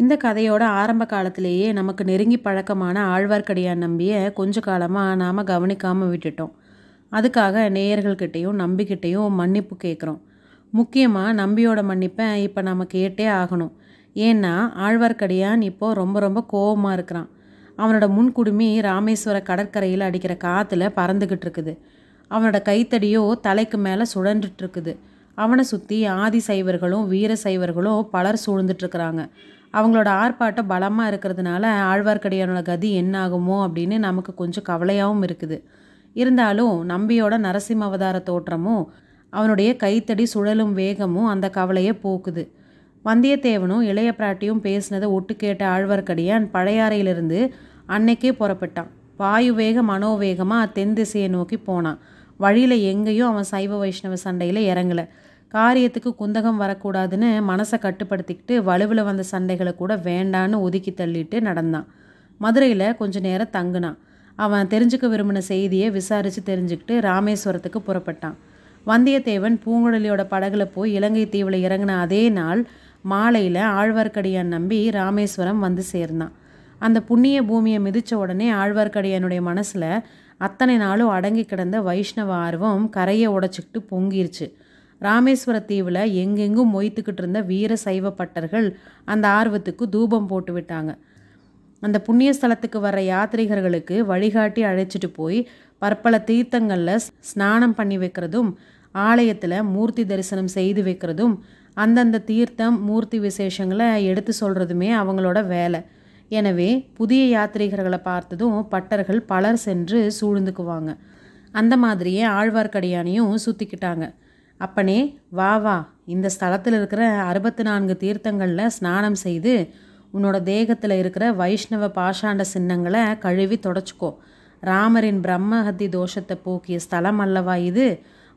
இந்த கதையோட ஆரம்ப காலத்திலேயே நமக்கு நெருங்கி பழக்கமான ஆழ்வார்க்கடியான் நம்பியை கொஞ்ச காலமாக நாம் கவனிக்காமல் விட்டுட்டோம். அதுக்காக நேயர்கள்கிட்டையும் நம்பிக்கிட்டையும் மன்னிப்பு கேட்குறோம் முக்கியமாக நம்பியோட மன்னிப்பை இப்போ நம்ம கேட்டே ஆகணும். ஏன்னா ஆழ்வார்க்கடியான் இப்போது ரொம்ப ரொம்ப கோபமாக இருக்கிறான். அவனோட முன்குடுமி ராமேஸ்வர கடற்கரையில் அடிக்கிற காற்றுல பறந்துக்கிட்டு இருக்குது. அவனோட கைத்தடியோ தலைக்கு மேலே சுழன்றுட்டு இருக்குது. அவனை சுற்றி ஆதி சைவர்களும் வீர சைவர்களும் பலர் சூழ்ந்துட்டுருக்குறாங்க அவங்களோட ஆர்ப்பாட்டம் பலமாக இருக்கிறதுனால ஆழ்வார்க்கடியானோட கதி என்ன ஆகுமோ அப்படின்னு நமக்கு கொஞ்சம் கவலையாகவும் இருக்குது. இருந்தாலும் நம்பியோட நரசிம்ம அவதார தோற்றமும் அவனுடைய கைத்தடி சுழலும் வேகமும் அந்த கவலையை போக்குது. வந்தியத்தேவனும் இளைய பிராட்டியும் பேசினதை ஒட்டு கேட்ட ஆழ்வார்க்கடியான் பழையாறையிலிருந்து அன்னைக்கே புறப்பட்டான். வாயு வேக மனோவேகமாக தென் திசையை நோக்கி போனான். வழியில் எங்கேயும் அவன் சைவ வைஷ்ணவ சண்டையில் இறங்கலை. காரியத்துக்கு குந்தகம் வரக்கூடாதுன்னு மனசை கட்டுப்படுத்திக்கிட்டு வலுவில் வந்த சண்டைகளை கூட வேண்டான்னு ஒதுக்கி தள்ளிட்டு நடந்தான். மதுரையில் கொஞ்ச நேரம் தங்குனான். அவன் தெரிஞ்சுக்க விரும்பின செய்தியை விசாரித்து தெரிஞ்சுக்கிட்டு ராமேஸ்வரத்துக்கு புறப்பட்டான். வந்தியத்தேவன் பூங்குழலியோட படகுல போய் இலங்கை தீவில் இறங்கின அதே நாள் மாலையில் ஆழ்வார்க்கடியான் நம்பி ராமேஸ்வரம் வந்து சேர்ந்தான். அந்த புண்ணிய பூமியை மிதித்த உடனே ஆழ்வார்க்கடியானுடைய மனசில் அத்தனை நாளும் அடங்கி கிடந்த வைஷ்ணவ ஆர்வம் கரையை உடச்சிக்கிட்டு பொங்கிருச்சு. ராமேஸ்வர தீவில் எங்கெங்கும் மொய்த்துக்கிட்டு இருந்த வீர சைவ பட்டர்கள் அந்த ஆர்வத்துக்கு தூபம் போட்டு விட்டாங்க. அந்த புண்ணிய ஸ்தலத்துக்கு யாத்ரீகர்களுக்கு யாத்ரிகர்களுக்கு வழிகாட்டி அழைச்சிட்டு போய் பற்பல தீர்த்தங்களில் ஸ்நானம் பண்ணி வைக்கிறதும் ஆலயத்தில் மூர்த்தி தரிசனம் செய்து வைக்கிறதும் அந்தந்த தீர்த்தம் மூர்த்தி விசேஷங்களை எடுத்து சொல்கிறதுமே அவங்களோட வேலை. எனவே புதிய யாத்ரீகர்களை பார்த்ததும் பட்டர்கள் பலர் சென்று சூழ்ந்துக்குவாங்க. அந்த மாதிரியே ஆழ்வார்க்கடியானையும் சுற்றிக்கிட்டாங்க அப்பனே வா வா. இந்த ஸ்தலத்தில் இருக்கிற அறுபத்தி நான்கு தீர்த்தங்களில் ஸ்நானம் செய்து உன்னோட தேகத்தில் இருக்கிற வைஷ்ணவ பாஷாண்ட சின்னங்களை கழுவி தொடச்சிக்கோ. ராமரின் பிரம்மஹத்தி தோஷத்தை போக்கிய ஸ்தலம் அல்லவா இது?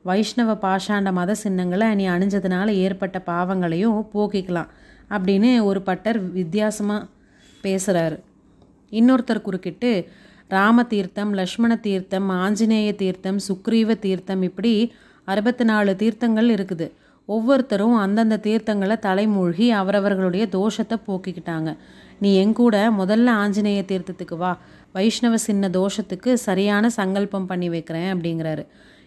வைஷ்ணவ பாஷாண்ட மத சின்னங்களை நீ அணிஞ்சதுனால ஏற்பட்ட பாவங்களையும் போக்கிக்கலாம் அப்படின்னு ஒரு பட்டர் வித்தியாசமாக பேசுகிறாரு இன்னொருத்தர் குறுக்கிட்டு ராம தீர்த்தம் லக்ஷ்மண தீர்த்தம் ஆஞ்சநேய தீர்த்தம் சுக்ரீவ தீர்த்தம் இப்படி அறுபத்தி நாலு தீர்த்தங்கள் இருக்குது. ஒவ்வொருத்தரும் அந்தந்த தீர்த்தங்களை தலைமூழ்கி அவரவர்களுடைய தோஷத்தை போக்கிக்கிட்டாங்க. நீ எங்கூட முதல்ல ஆஞ்சநேய தீர்த்தத்துக்கு வா. வைஷ்ணவ சின்ன தோஷத்துக்கு சரியான சங்கல்பம் பண்ணி வைக்கிறேன் அப்படிங்கிறாரு.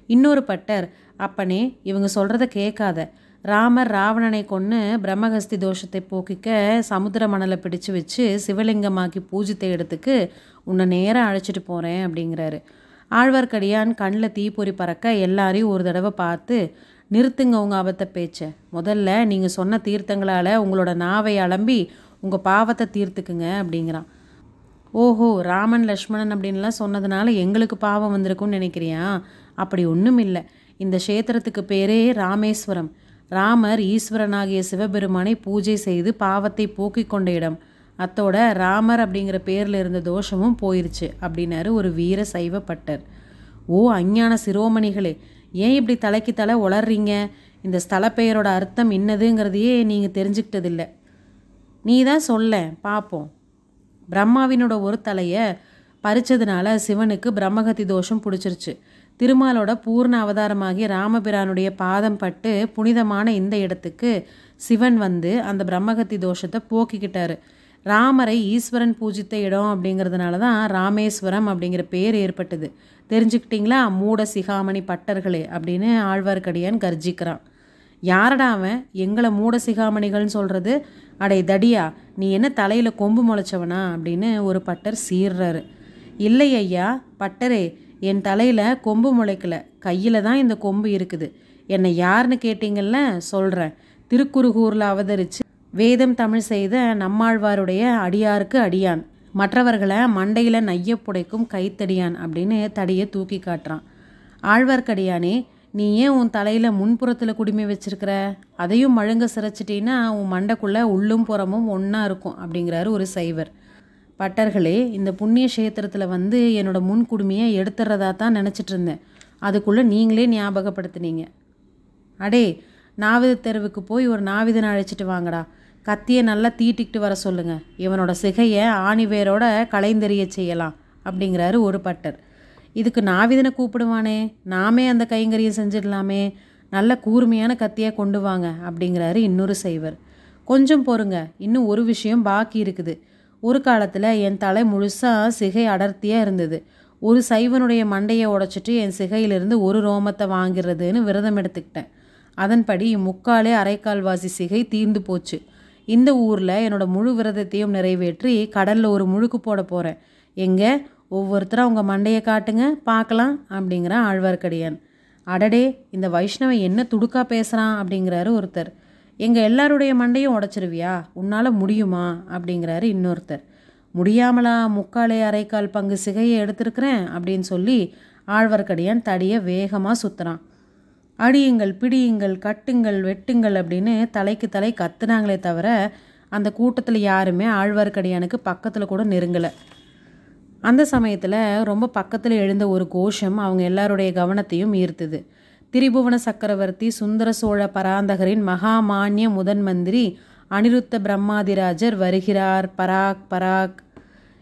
இன்னொரு பட்டர் அப்பனே இவங்க சொல்கிறத கேட்காத. ராமர் ராவணனை கொன்று பிரம்மஹஸ்தி தோஷத்தை போக்கிக்க சமுத்திர மணலை பிடிச்சு வச்சு சிவலிங்கமாக்கி பூஜித்த இடத்துக்கு உன்னை நேராக அழைச்சிட்டு போகிறேன் அப்படிங்கிறாரு. ஆழ்வார்க்கடியான் கண்ணில் தீப்பொறி பறக்க எல்லாரையும் ஒரு தடவை பார்த்து நிறுத்துங்க உங்கள் அபத்த பேச்சை. முதல்ல நீங்கள் சொன்ன தீர்த்தங்களால் உங்களோட நாவை அலம்பி உங்கள் பாவத்தை தீர்த்துக்குங்க அப்படிங்கிறான். ஓஹோ ராமன் லக்ஷ்மணன் அப்படின்லாம் சொன்னதுனால எங்களுக்கு பாவம் வந்திருக்கும்னு நினைக்கிறியா? அப்படி ஒன்றும் இல்லை இந்த க்ஷேத்திரத்துக்கு பேரே ராமேஸ்வரம். ராமர் ஈஸ்வரனாகிய சிவபெருமானை பூஜை செய்து பாவத்தை போக்கிக் கொண்ட இடம். அத்தோட ராமர் அப்படிங்கிற பேரில் இருந்த தோஷமும் போயிருச்சு அப்படின்னாரு ஒரு வீர சைவ பட்டர் ஓ அஞ்ஞான சிரோமணிகளே ஏன் இப்படி தலைக்கு தலை உளர்றீங்க இந்த ஸ்தல பெயரோட அர்த்தம் என்னதுங்கிறதையே நீங்கள் தெரிஞ்சுக்கிட்டதில்ல. நீ தான் சொல்ல பார்ப்போம் பிரம்மாவினோட ஒரு தலையை பறித்ததுனால சிவனுக்கு பிரம்மகத்தி தோஷம் பிடிச்சிருச்சு. திருமாலோட பூர்ண அவதாரமாகி ராமபிரானுடைய பாதம் பட்டு புனிதமான இந்த இடத்துக்கு சிவன் வந்து அந்த பிரம்மகத்தி தோஷத்தை போக்கிக்கிட்டாரு. ராமரை ஈஸ்வரன் பூஜித்த இடம் அப்படிங்கிறதுனால தான் ராமேஸ்வரம் அப்படிங்கிற பேர் ஏற்பட்டது. தெரிஞ்சுக்கிட்டிங்களா? மூட சிகாமணி பட்டர்களே அப்படின்னு ஆழ்வார்க்கடியான் கர்ஜிக்கிறான். யாரடா அவன்? எங்களை மூட சிகாமணிகள்னு சொல்கிறது அடே தடியா நீ என்ன தலையில் கொம்பு முளைச்சவனா? அப்படின்னு ஒரு பட்டர் சீர்றாரு. இல்லை ஐயா பட்டரே என் தலையில் கொம்பு முளைக்கல. கையில் தான் இந்த கொம்பு இருக்குது. என்னை யாருன்னு கேட்டிங்கல்ல? சொல்கிறேன் திருக்குறுகூரில் அவதரித்து வேதம் தமிழ் செய்த நம்மாழ்வாருடைய அடியாருக்கு அடியான். மற்றவர்களை மண்டையில் நைய புடைக்கும் கைத்தடியான் அப்படின்னு தடியை தூக்கி காட்டுறான். ஆழ்வார்க்கடியானே நீ ஏன் உன் தலையில் முன்புறத்தில் குடிமை வச்சிருக்கிற? அதையும் மழுங்க சிரைச்சிட்டின்னா உன் மண்டைக்குள்ளே உள்ளும் புறமும் ஒன்றா இருக்கும் அப்படிங்கிறாரு ஒரு சைவர். பட்டர்களே இந்த புண்ணிய கஷேத்திரத்தில் வந்து என்னோட முன் குடுமையை தான் நினச்சிட்டு இருந்தேன். அதுக்குள்ளே நீங்களே ஞாபகப்படுத்துனீங்க. அடே நாவித தெருவுக்கு போய் ஒரு நாவிதனை அழைச்சிட்டு வாங்கடா. கத்தியை நல்லா தீட்டிக்கிட்டு வர சொல்லுங்க. இவனோட சிகையை ஆணிவேரோட வேரோட செய்யலாம் அப்படிங்கிறாரு ஒரு பட்டர். இதுக்கு நாவிதனை கூப்பிடுவானே நாமே அந்த கைங்கரியை செஞ்சிடலாமே நல்ல கூர்மையான கத்தியாக கொண்டு வாங்க அப்படிங்கிறாரு இன்னொரு சைவர். கொஞ்சம் பொறுங்க இன்னும் ஒரு விஷயம் பாக்கி இருக்குது. ஒரு காலத்தில் என் தலை முழுசாக சிகை அடர்த்தியாக இருந்தது. ஒரு சைவனுடைய மண்டையை உடைச்சிட்டு என் சிகையிலிருந்து ஒரு ரோமத்தை வாங்கிறதுன்னு விரதம் எடுத்துக்கிட்டேன். அதன்படி முக்காலே அரைக்கால்வாசி சிகை தீர்ந்து போச்சு. இந்த ஊரில் என்னோடய முழு விரதத்தையும் நிறைவேற்றி கடலில் ஒரு முழுக்கு போட போகிறேன் எங்கே? ஒவ்வொருத்தரும் அவங்க மண்டையை காட்டுங்க பார்க்கலாம் அப்படிங்கிறான் ஆழ்வார்க்கடியான். அடடே இந்த வைஷ்ணவன் என்ன துடுக்கா பேசுகிறான் அப்படிங்கிறாரு ஒருத்தர். எங்கள் எல்லாருடைய மண்டையும் உடச்சிருவியா? உன்னால் முடியுமா? அப்படிங்கிறாரு இன்னொருத்தர். முடியாமலா முக்காலே அரைக்கால் பங்கு சிகையை எடுத்திருக்கிறேன் அப்படின்னு சொல்லி ஆழ்வார்க்கடியான் தடியை வேகமாக சுற்றுறான் அடியுங்கள் பிடியுங்கள் கட்டுங்கள் வெட்டுங்கள் அப்படின்னு தலைக்கு தலை கத்துனாங்களே தவிர அந்த கூட்டத்தில் யாருமே ஆழ்வார்க்கடியானுக்கு பக்கத்தில் கூட நெருங்கலை. அந்த சமயத்தில் ரொம்ப பக்கத்தில் எழுந்த ஒரு கோஷம் அவங்க எல்லாருடைய கவனத்தையும் ஈர்த்தது. திரிபுவன சக்கரவர்த்தி சுந்தர சோழ பராந்தகரின் மகாமான்ய முதன் மந்திரி அனிருத்த பிரம்மாதிராஜர் வருகிறார் பராக் பராக்.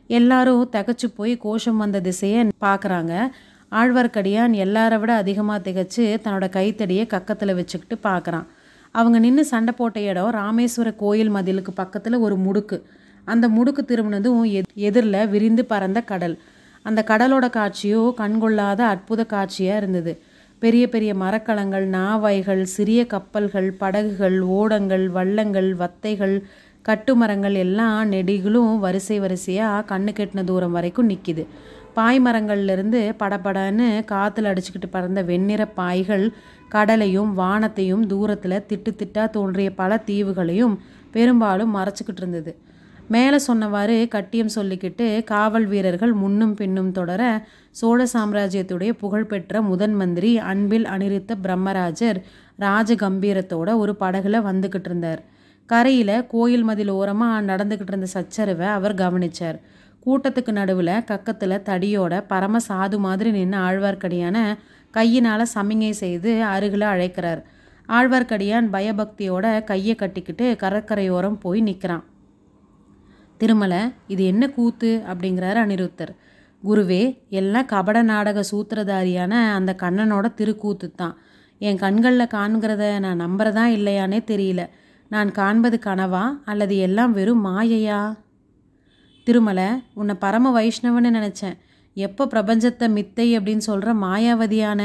எல்லாரும் தகச்சு போய் கோஷம் வந்த திசையை பார்க்குறாங்க. ஆழ்வார்க்கடியான் எல்லாரை விட அதிகமாக திகச்சு தன்னோட கைத்தடியை கக்கத்தில் வச்சுக்கிட்டு பார்க்குறான் அவங்க நின்று சண்டை போட்ட இடம் ராமேஸ்வர கோயில் மதிலுக்கு பக்கத்தில் ஒரு முடுக்கு. அந்த முடுக்கு திரும்பினதும் எதிரில் விரிந்து பறந்த கடல். அந்த கடலோட காட்சியோ கண்கொள்ளாத அற்புத காட்சியாக இருந்தது. பெரிய பெரிய மரக்கலங்கள் நாவாய்கள் சிறிய கப்பல்கள் படகுகள் ஓடங்கள் வள்ளங்கள் வத்தைகள் கட்டுமரங்கள் எல்லாம் நெடிகளும் வரிசை வரிசையாக கண்ணு கெட்டின தூரம் வரைக்கும் நிற்கிது பாய் மரங்கள்லேருந்து படபடன்னு காற்றுல அடிச்சுக்கிட்டு பறந்த வெண்ணிற பாய்கள் கடலையும் வானத்தையும் தூரத்தில் திட்டு திட்டாக தோன்றிய பல தீவுகளையும் பெரும்பாலும் மறைச்சிக்கிட்டு இருந்தது. மேலே சொன்னவாறு கட்டியம் சொல்லிக்கிட்டு காவல் வீரர்கள் முன்னும் பின்னும் தொடர சோழ சாம்ராஜ்யத்துடைய புகழ்பெற்ற முதன் மந்திரி அன்பில் அனிருத்த பிரம்மராஜர் ராஜகம்பீரத்தோட ஒரு படகுல வந்துக்கிட்டு இருந்தார். கரையில் கோயில் மதில் ஓரமாக நடந்துக்கிட்டு இருந்த சச்சரவை அவர் கவனிச்சார். கூட்டத்துக்கு நடுவில் கக்கத்தில் தடியோட பரம சாது மாதிரி நின்று ஆழ்வார்க்கடியான கையினால் சமிங்கை செய்து அருகில் அழைக்கிறார். ஆழ்வார்க்கடியான் பயபக்தியோட கையை கட்டிக்கிட்டு கடற்கரையோரம் போய் நிற்கிறான் திருமலை இது என்ன கூத்து? அப்படிங்கிறார் அனிருத்தர். குருவே எல்லாம் கபட நாடக சூத்திரதாரியான அந்த கண்ணனோட திருக்கூத்து தான் என் கண்களில் காண்கிறத நான் நம்புறதா இல்லையானே தெரியல. நான் காண்பது கனவா? அல்லது எல்லாம் வெறும் மாயையா? திருமலை உன்னை பரம வைஷ்ணவன்னு நினச்சேன். எப்போ பிரபஞ்சத்தை மித்தை அப்படின்னு சொல்கிற மாயாவதியான?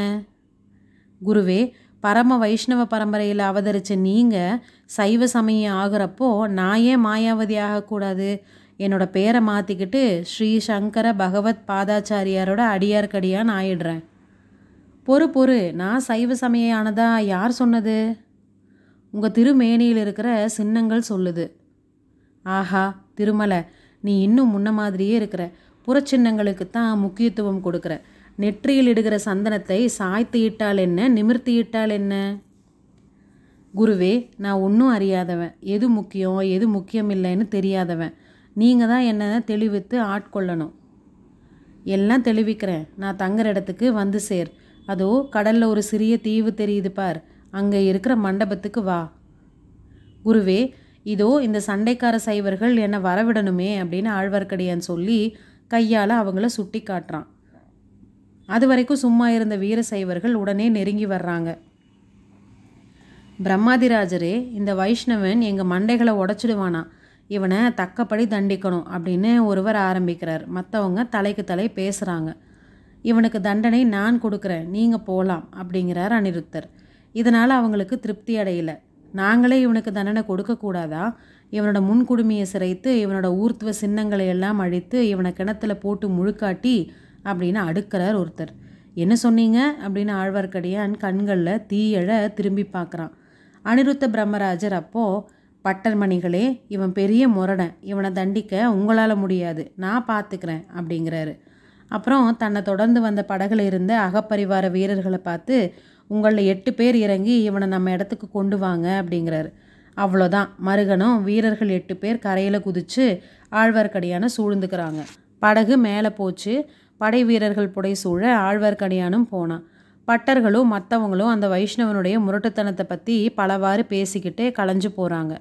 குருவே பரம வைஷ்ணவ பரம்பரையில் அவதரித்த நீங்கள் சைவ சமயம் ஆகிறப்போ நான் ஏன் மாயாவதி ஆகக்கூடாது? என்னோடய பேரை மாற்றிக்கிட்டு ஸ்ரீ சங்கர பகவத் பாதாச்சாரியாரோட அடியார்க்கடியான்னு ஆயிடுறேன். பொறு பொறு நான் சைவ சமயம் ஆனதா யார் சொன்னது? உங்கள் திருமேனியில் இருக்கிற சின்னங்கள் சொல்லுது. ஆஹா திருமலை நீ இன்னும் முன்ன மாதிரியே இருக்கிற. புறச்சின்னங்களுக்கு தான் முக்கியத்துவம் கொடுக்குற. நெற்றியில் இடுகிற சந்தனத்தை சாய்த்து இட்டால் என்ன? நிமிர்த்தி இட்டால் என்ன? குருவே நான் ஒன்றும் அறியாதவன். எது முக்கியம்? எது முக்கியம் இல்லைன்னு தெரியாதவன். நீங்கள் தான் என்னை தெளிவித்து ஆட்கொள்ளணும். எல்லாம் தெளிவிக்கிறேன். நான் தங்குற இடத்துக்கு வந்து சேர். அதோ கடலில் ஒரு சிறிய தீவு தெரியுது பார். அங்கே இருக்கிற மண்டபத்துக்கு வா. குருவே இதோ இந்த சண்டைக்கார சைவர்கள் என்னை வரவிடணுமே அப்படின்னு ஆழ்வார்க்கடியான் சொல்லி கையால் அவங்கள சுட்டி காட்டுறான். அது வரைக்கும் சும்மா இருந்த வீர சைவர்கள் உடனே நெருங்கி வர்றாங்க. பிரம்மாதிராஜரே இந்த வைஷ்ணவன் எங்கள் மண்டைகளை உடச்சிடுவானா. இவனை தக்கப்படி தண்டிக்கணும் அப்படின்னு ஒருவர் ஆரம்பிக்கிறார். மற்றவங்க தலைக்கு தலை பேசுகிறாங்க இவனுக்கு தண்டனை நான் கொடுக்குறேன் நீங்கள் போகலாம் அப்படிங்கிறார் அனிருத்தர். இதனால் அவங்களுக்கு திருப்தி அடையலை. நாங்களே இவனுக்கு தண்டனை கொடுக்கக்கூடாதா இவனோட முன்குடுமையை சிரைத்து இவனோட ஊர்த்துவ சின்னங்களை எல்லாம் அழித்து இவனை கிணத்துல போட்டு முழுக்காட்டி அப்படின்னு அடுக்கிறார் ஒருத்தர். என்ன சொன்னீங்க? அப்படின்னு ஆழ்வார்க்கடியான் கண்களில் தீயழ திரும்பி பார்க்குறான். அனிருத்த பிரம்மராஜர் அப்போது பட்டர்மணிகளே இவன் பெரிய முரடன் இவனை தண்டிக்க உங்களால் முடியாது. நான் பார்த்துக்கிறேன் அப்படிங்கிறாரு. அப்புறம் தன்னை தொடர்ந்து வந்த படகுல இருந்த அகப்பரிவார வீரர்களை பார்த்து உங்களில் எட்டு பேர் இறங்கி இவனை நம்ம இடத்துக்கு கொண்டு வாங்க அப்படிங்கிறாரு. அவ்வளோதான். மருகனும் வீரர்கள் எட்டு பேர் கரையில் குதித்து ஆழ்வார்க்கடியான சூழ்ந்துக்கிறாங்க. படகு மேலே போச்சு. படை வீரர்கள் புடை சூழ ஆழ்வார்க்கடியானும் போனான். பட்டர்களும் மற்றவங்களும் அந்த வைஷ்ணவனுடைய முரட்டுத்தனத்தை பற்றி பலவாறு பேசிக்கிட்டே களைஞ்சு போகிறாங்க